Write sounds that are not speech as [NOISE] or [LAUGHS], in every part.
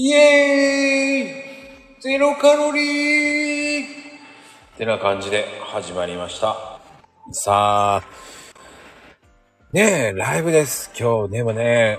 イエーイゼロカロリーってな感じで始まりました。さあ、ねえ、ライブです。今日でもね、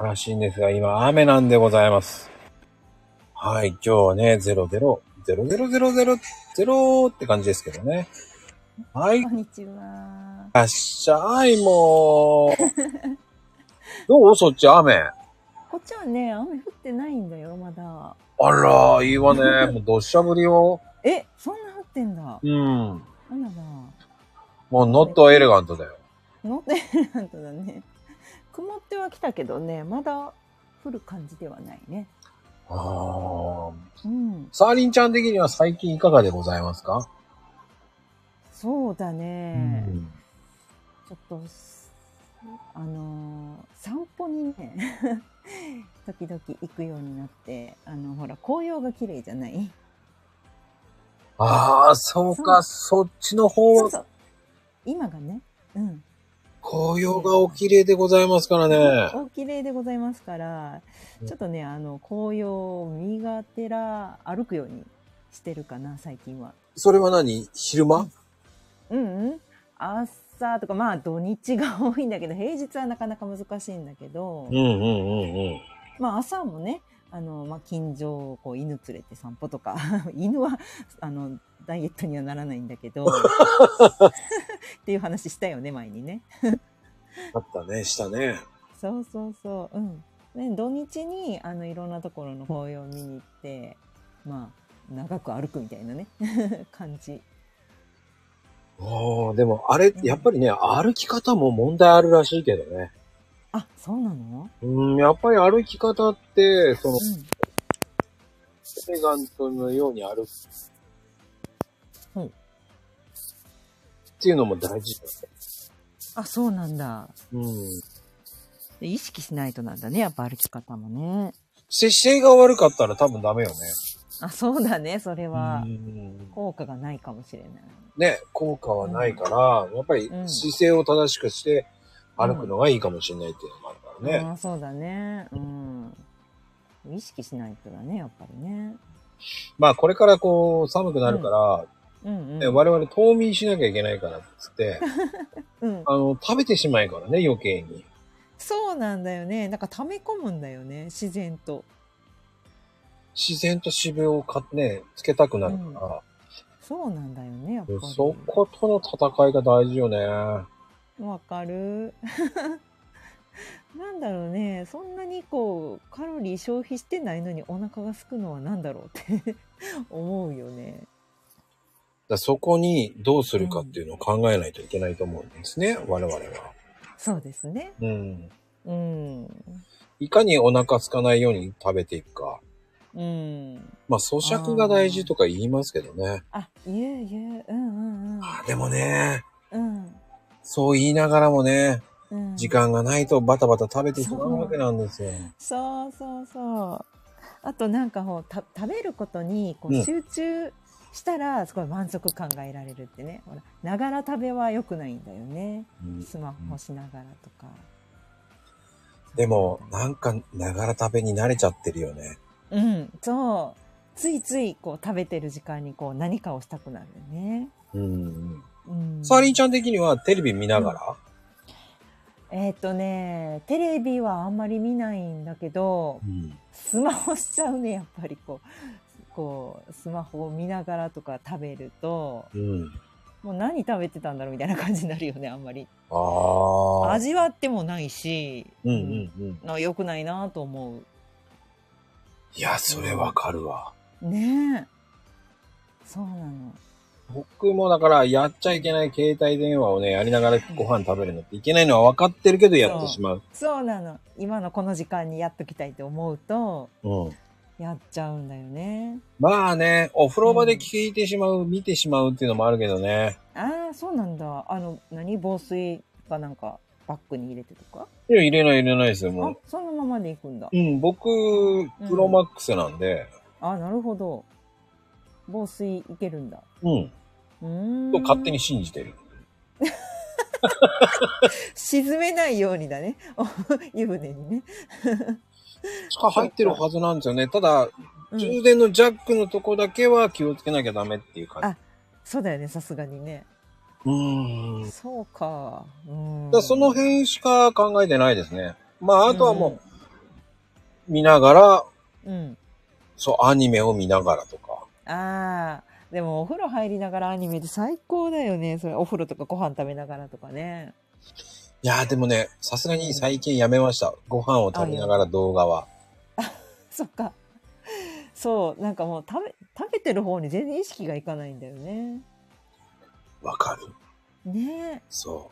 悲しいんですが、今雨なんでございます。はい、今日はね、00、00000って感じですけどね。はいこ、んにちは。あっしゃい、もう。どう？そっち雨。こっちはね、雨降ってないんだよ、まだ。あら、いいわね。[LAUGHS] もうどっしゃ降りよ。え、そんな降ってんだ。うん。あらら。もうノットエレガントだよ。乗ってなんとだね。曇っては来たけどね、まだ降る感じではないね。ああ。うん。サーリンちゃん的には最近いかがでございますか、そうだね。うんちょっと、あのー散歩にね、[LAUGHS] 時々行くようになって、あの、ほら、紅葉が綺麗じゃない？ああ、そうか、そっちの方。はそうそう。今がね、うん。紅葉がお綺麗でございますからね。お綺麗でございますからうん。ちょっとねあの紅葉を身がてら歩くようにしてるかな最近は。それは何？昼間？うんうん。朝とかまあ土日が多いんだけど平日はなかなか難しいんだけど、うんうんうんうん。まあ朝もねあの、まあ、近所をこう犬連れて散歩とか [LAUGHS] 犬はあのダイエットにはならないんだけど [LAUGHS] っていう話したよね前にねあったね、したね。そうそうそう。うん。ね、土日に、あの、いろんなところの紅葉を見に行って、まあ、長く歩くみたいなね、[LAUGHS] 感じ。ああ、でもあれ、やっぱりね、歩き方も問題あるらしいけどね。あ、そうなの？うん、やっぱり歩き方って、その、うエレガントのように歩く。うんっていうのも大事だね。ん。あ、そうなんだ。うん。で意識しないとなんだね、やっぱ歩き方もね。姿勢が悪かったら多分ダメよね。あ、そうだね、それはう。ん効果がないかもしれない。ね、効果はないから、やっぱりうん姿勢を正しくして歩くのがいいかもしれないっていうのもあるからね。あそうだね。うん。意識しないとだね、やっぱりね。まあこれからこう寒くなるから、うんねうん。我々冬眠しなきゃいけないからっつって、[LAUGHS] うん。あの、食べてしまいからね、余計に。そうなんだよね。なんか溜め込むんだよね、自然と。自然と脂肪をかね、つけたくなるから、そうなんだよね、やっぱり。そことの戦いが大事よね。わかる。[LAUGHS] なんだろうね、そんなにこう、カロリー消費してないのにお腹が空くのは何だろうって [LAUGHS] 思うよね。だそこにどうするかっていうのを考えないといけないと思うんですね、我々は。そうですね。うん。うん。いかにお腹空かないように食べていくか。うん。まあ、咀嚼が大事とか言いますけどね。あ、言う言う。うんうんうん。あでもね、うん。そう言いながらもね、うん、時間がないとバタバタ食べてしまうわけなんですよ。そうそうそう。あとなんかこうた食べることにこうんう集中したらすごい満足感が得られるってね。ほら、ながら食べは良くないんだよね。うんスマホしながらとか。でも、なんか、ながら食べに慣れちゃってるよね。うん、そう。ついついこう食べてる時間にこう何かをしたくなるよね。うん。うん。サーリンちゃん的にはテレビ見ながら、えーっとね、テレビはあんまり見ないんだけど、うんスマホしちゃうね、やっぱりこう。こう、スマホを見ながらとか食べると、うん。もう何食べてたんだろうみたいな感じになるよね、あんまり。ああ。味わってもないし、うんうんうん。な良くないなと思う。いや、それわかるわ。ねえ。そうなの。僕もだから、やっちゃいけない携帯電話をね、やりながらご飯食べるのっていけないのは分かってるけどやってしまう。そうなの。今のこの時間にやっときたいと思うと、うん。やっちゃうんだよね。まあね、お風呂場で聞いてしまう、見てしまうっていうのもあるけどね。ああ、そうなんだ。あの、何？防水かなんか？バッグに入れてとか？いや、入れない入れないですよ、あも、そのままでいくんだう。。うん、僕、プロマックスなんで、あなるほど。防水いけるんだ。うん。うーん。と勝手に信じてる。沈めないようにだね。[LAUGHS] 湯船にね。しか入ってるはずなんですよね。ただ、うん充電のジャックのとこだけは気をつけなきゃダメっていう感じ。あそうだよね、さすがにね。うーん。そうか。うん。らその辺しか考えてないですね。まあ、あとはもう、見ながら、うん。うん。そう、アニメを見ながらとか。ああ、でもお風呂入りながらアニメで最高だよね。それお風呂とかご飯食べながらとかね。いやーでもね、さすがに最近やめました。ご飯を食べながら動画は。そっか。そう、なんかもう食べ、食べてる方に全然意識がいかないんだよね。わかる。ねそ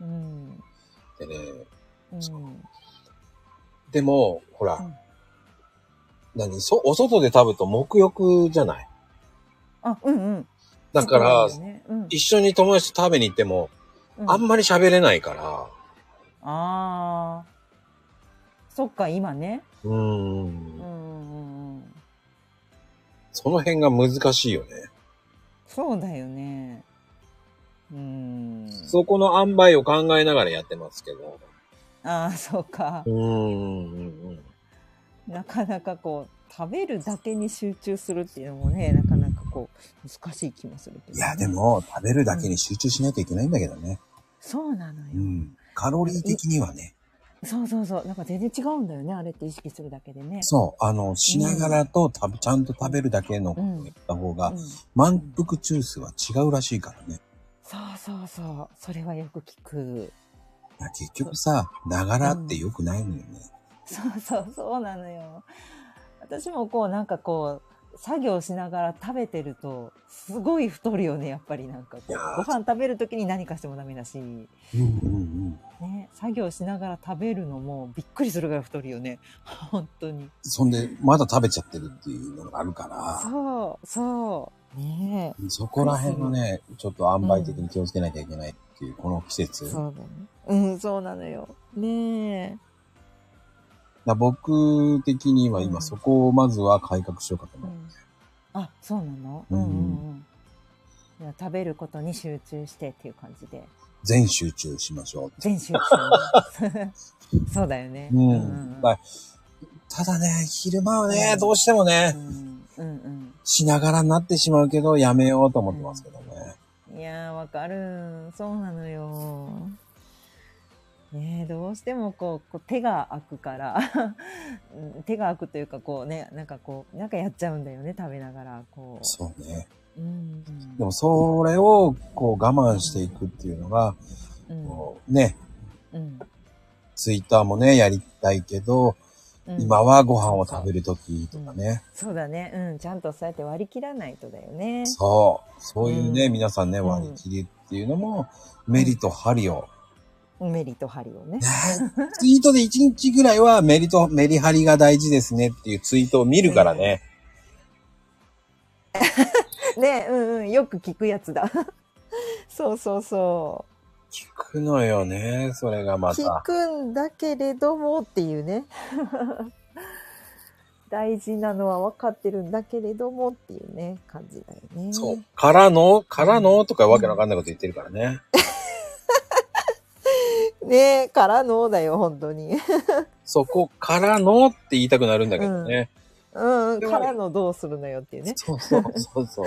うん。う。でね、うん。でも、ほら、うん何？そ、お外で食べると沐浴じゃない？あ、うんうん。だから、ねうん一緒に友達と食べに行っても、うんあんまり喋れないから、ああ。そっか、今ね。うーんうんうんうん。その辺が難しいよね。そうだよね。うん。そこの塩梅を考えながらやってますけど。ああ、そうかう。ーんうんうん。なかなかこう、食べるだけに集中するっていうのもね、なかなかこう、難しい気もするけど、いや、で。も、食べるだけに集中しないといけないんだけどね。そうなのよ。うん。カロリー的にはね。そうそうそう。なんか全然違うんだよね、あれって意識するだけでね。そう。あの、しながらと食べ、ちゃんと食べるだけのうんやった方がうん、満腹中枢は違うらしいからね。そうそうそう。それはよく聞く。結局さ、ながらって良くないのよね。そうそうそうなのよ。私もこうなんかこう作業しながら食べてるとすごい太るよねやっぱりなんかこいうご飯食べる時に何かしてもダメだし、うんうんうん。ね、作業しながら食べるのもびっくりするぐらい太るよね [LAUGHS] 本当にそんで、まだ食べちゃってるっていうのがあるから、そうそうねそこら辺のね、ちょっと塩梅的に気をつけなきゃいけないっていう、この季え節。そうだね。うんそうなのよ。ねえ。だ僕的には今うん。そこをまずは改革しようかと思う。うん。あそうなの？ううんんうんうん。いや食べることに集中してっていう感じで。全集中しましょう。全集中。[LAUGHS] そうだよね。うん。だただね、昼間はね、どうしてもうね、んうんしながらになってしまうけど、やめようと思ってますけどね。うん。いやー、わかる。そうなのよ。ねえどうしてもこうこう手が空くからうん [LAUGHS] 手が空くというかこうねなんかこうなんかやっちゃうんだよね食べながらこそうね。う、うん、でもそれをこう我慢していくっていうのが、うんこうね、うんツイッターもね、やりたいけど、うん今はご飯を食べるときとかね。そうだね。うん。ちゃんとそうやって割り切らないとだよね。そう。そういうね、うん。皆さんね、うん。割り切りっていうのも、メリとハリを。メリとハリをね。ね。ツイートで1日ぐらいはメリと、メリハリが大事ですねっていうツイートを見るからね。[LAUGHS] ねうんうん。よく聞くやつだ。[LAUGHS] そうそうそう聞くのよね、それがま聞た。くんだけれどもっていうね [LAUGHS] 大事なのは分かってるんだけれどもっていうね感じだよねそう。からのからのとかわけのわかんないこと言ってるからね。[LAUGHS] ねえからのだよ本当に [LAUGHS] そこからのって言いたくなるんだけどね。うんうんからのどうするのよっていうねそうそうそうそう。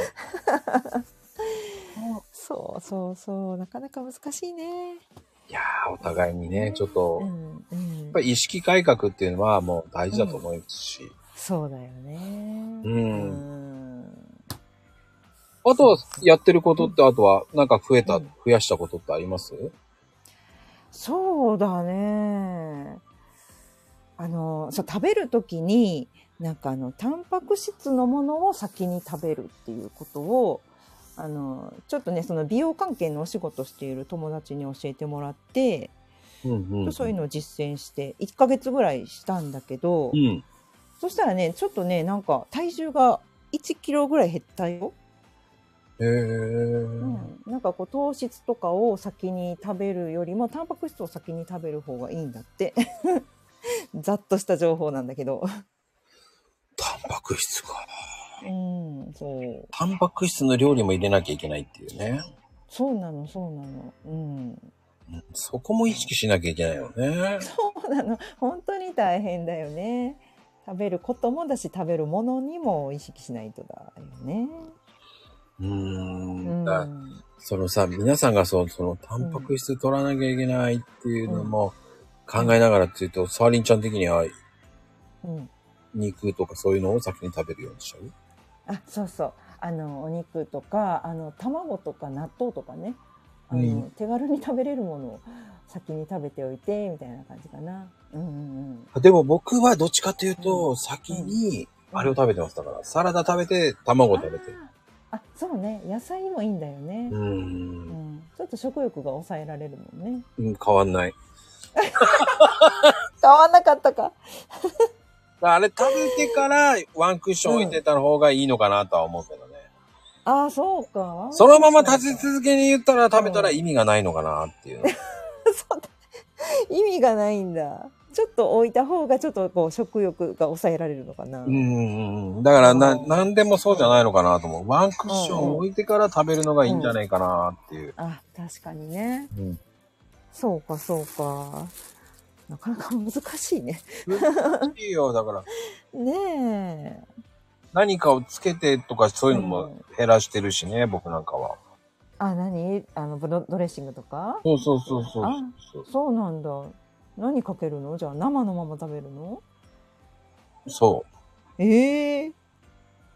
そうそうそうなかなか難しいね。いやー、お互いにね、ちょっと、やっうん。うんぱり意識改革っていうのはもう大事だと思うし。そうだよね。うん。うん。あとは、やってることって、あとは、なんか増えた、うん。増やしたことってあります？そうだね。あの、そう、食べるときに、なんかあの、タンパク質のものを先に食べるっていうことを、あの、ちょっとね、その美容関係のお仕事している友達に教えてもらって、うんうそういうのを実践して、1ヶ月ぐらいしたんだけど、うん。そしたらね、ちょっとね、なんか体重が1キロぐらい減ったよ。へー。うん、なんかこう糖質とかを先に食べるよりもタンパク質を先に食べる方がいいんだって [LAUGHS] ざっとした情報なんだけどタンパク質か。うんそうタンパク質の料理も入れなきゃいけないっていうね。そうなのそうなのうんそこも意識しなきゃいけないよね。そうなの。本当に大変だよね。食べることもだし、食べるものにも意識しないとだよね。うー。うんそのさ、皆さんがそう、その、タンパク質取らなきゃいけないっていうのも考えながらっていうと、サーリンちゃん的にはうん。肉とかそういうのを先に食べるようにしちゃう？あ、そうそう。あの、お肉とか、あの、卵とか納豆とかね。あの、うん手軽に食べれるものを先に食べておいて、みたいな感じかな。うんうんうん。でも僕はどっちかっていうと、先に、あれを食べてます。だから、サラダ食べて、卵を食べて。あそうね。野菜もいいんだよねう。。うんん。ちょっと食欲が抑えられるもんね。うん、変わんない。[LAUGHS] 変わんなかったか。あれ食べてから、ワンクッション置いてた方がいいのかなとは思うけどね。ああ、そうか。そのまま立ち続けに言ったら食べたら意味がないのかなっていう。[LAUGHS] そうだ意味がないんだ。ちょっと置いた方がちょっとこう食欲が抑えられるのかな。うんうんうん。だからな、うんなんでもそうじゃないのかなと思う。ワンクッション置いてから食べるのがいいんじゃないかなっていう。あ、確かにね。うん。そうか、そうか。なかなか難しいね。いいよ、だから。ねえ。何かをつけてとかそういうのもうん減らしてるしね、僕なんかは。あ、何？あの、ブドドレッシングとか？そうそうそうそうあそう。そうなんだ。何かけるの？じゃあ生のまま食べるの？そええう。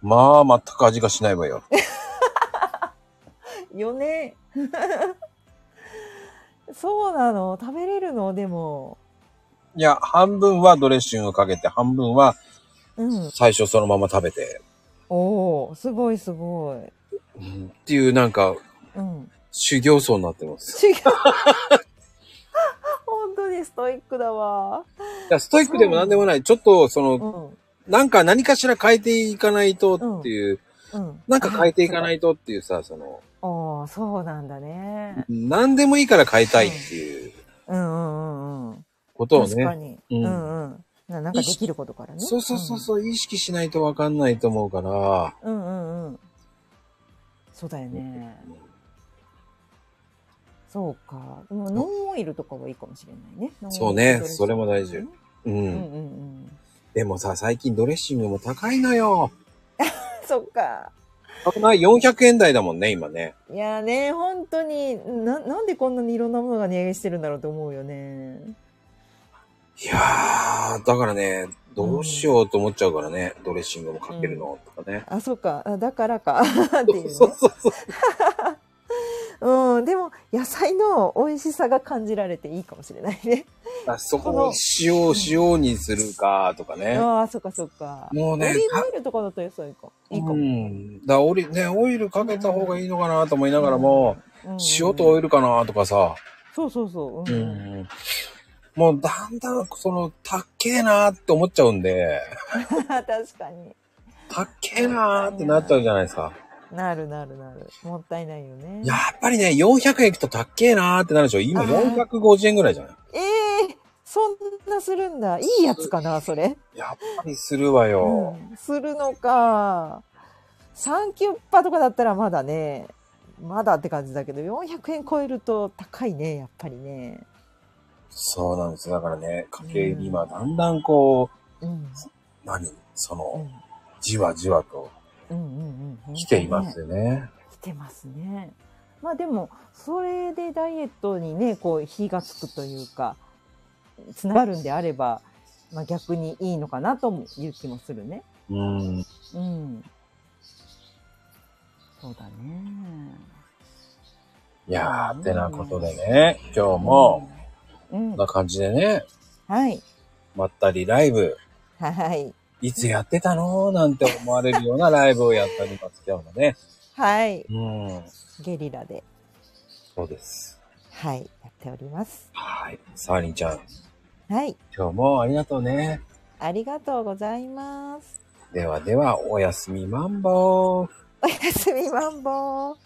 まあ、全く味がしないわよ。[LAUGHS] よね。[LAUGHS] そうなの食べれるの？でも。いや、半分はドレッシングかけて、半分はうん。最初そのまま食べて。おおすごいすごい。うんっていうなんか、うん。修行僧になってます。違う。[LAUGHS] 本当にストイックだわ。いやストイックでもなんでもない。ちょっと、その、うん。なんか何かしら変えていかないとっていう、うん。なんか変えていかないとっていうさ、その、おおそうなんだね。何でもいいから変えたいっていううんうんうんうん。ことをね。確かに。ううんんうん。ななんかできることからね。そうそうそうそう、意識しないとわかんないと思うから。うんうんうん。そうだよね。そうか。でもノンオイルとかはいいかもしれないね。そうねそれも大事ううん。んうんうん。でもさ、最近ドレッシングも高いのよ。[LAUGHS] そっか。高くない ?400 円台だもんね、今ね。いやね、本当に、な、なんでこんなにいろんなものが値上げしてるんだろうと思うよね。いやー、だからね、どうしようと思っちゃうからね、ドレッシングもかけるのとかね。あ、そっか。あだからか。[LAUGHS] っていうね。そうそうそう。[LAUGHS] うん。でも、野菜の美味しさが感じられていいかもしれないね。[LAUGHS] あそこを塩、塩にするかとかね。ああ、そっかそっか。もうねオリーブオイルとかだと野菜か。いいかも。うん。だオリ、ね、オイルかけた方がいいのかなと思いながらも、うん塩とオイルかなとかさ。そうそうそう。ううんん。もうだんだん、その、たっけえなーって思っちゃうんで、[LAUGHS] 確かに。たっけえなーってなっちゃうじゃないですか。なるなるなる。もったいないよね。やっぱりね、400円いくとたっけえなーってなるでしょ。今あー450円ぐらいじゃない？ええそんなするんだ。いいやつかな、それ。やっぱりするわよ。うん。するのか。サンキュッパとかだったらまだね、まだって感じだけど、400円超えると高いね、やっぱりね。そうなんですよ。だからね、家計に今だんだんこうん。う、何そうの、ん。じわじわとうんうんうん。来ていますよね。来てますね。まあでも、それでダイエットにね、こう、火がつくというか、つながるんであれば、まあ逆にいいのかなという気もするね。うん。うん。そうだね。いやー、ってなことでね、今日も、な感じでね、はい。まったりライブ、はい。いつやってたの？なんて思われるようなライブをやっております、今日もね。はい。うん。ゲリラで、そうです。はい。やっております。はい。サーリンちゃん、はい。今日もありがとうね。ありがとうございます。ではでは、おやすみマンボー。おやすみマンボウ。